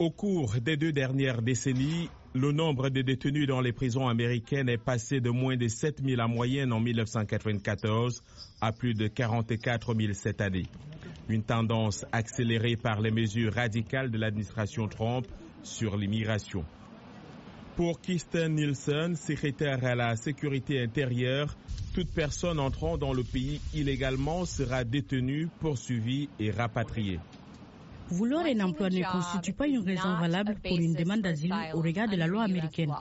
Au cours des deux dernières décennies, le nombre de détenus dans les prisons américaines est passé de moins de 7 000 en moyenne en 1994 à plus de 44 000 cette année. Une tendance accélérée par les mesures radicales de l'administration Trump sur l'immigration. Pour Kirsten Nielsen, secrétaire à la sécurité intérieure, toute personne entrant dans le pays illégalement sera détenue, poursuivie et rapatriée. Vouloir un emploi ne constitue pas une raison valable pour une demande d'asile au regard de la loi américaine.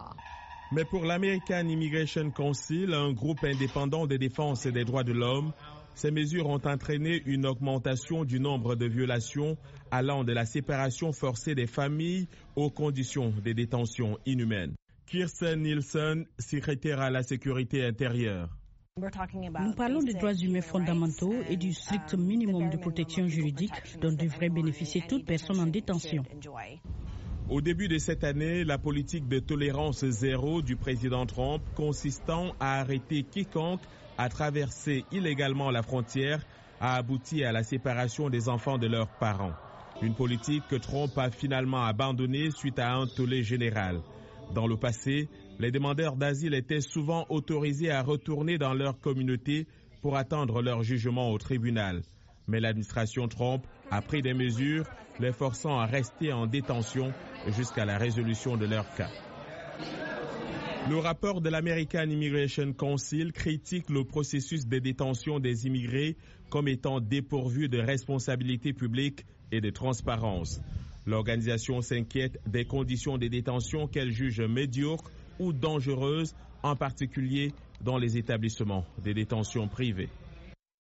Mais pour l'American Immigration Council, un groupe indépendant de défense des droits de l'homme, ces mesures ont entraîné une augmentation du nombre de violations allant de la séparation forcée des familles aux conditions de détention inhumaines. Kirsten Nielsen, secrétaire à la sécurité intérieure. Nous parlons des droits humains fondamentaux et du strict minimum de protection juridique dont devrait bénéficier toute personne en détention. Au début de cette année, la politique de tolérance zéro du président Trump consistant à arrêter quiconque a traversé illégalement la frontière a abouti à la séparation des enfants de leurs parents. Une politique que Trump a finalement abandonnée suite à un tollé général. Dans le passé, les demandeurs d'asile étaient souvent autorisés à retourner dans leur communauté pour attendre leur jugement au tribunal. Mais l'administration Trump a pris des mesures les forçant à rester en détention jusqu'à la résolution de leur cas. Le rapport de l'American Immigration Council critique le processus de détention des immigrés comme étant dépourvu de responsabilité publique et de transparence. L'organisation s'inquiète des conditions de détention qu'elle juge médiocres ou dangereuses, en particulier dans les établissements de détention privés.